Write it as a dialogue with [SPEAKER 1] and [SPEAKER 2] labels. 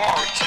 [SPEAKER 1] warrant.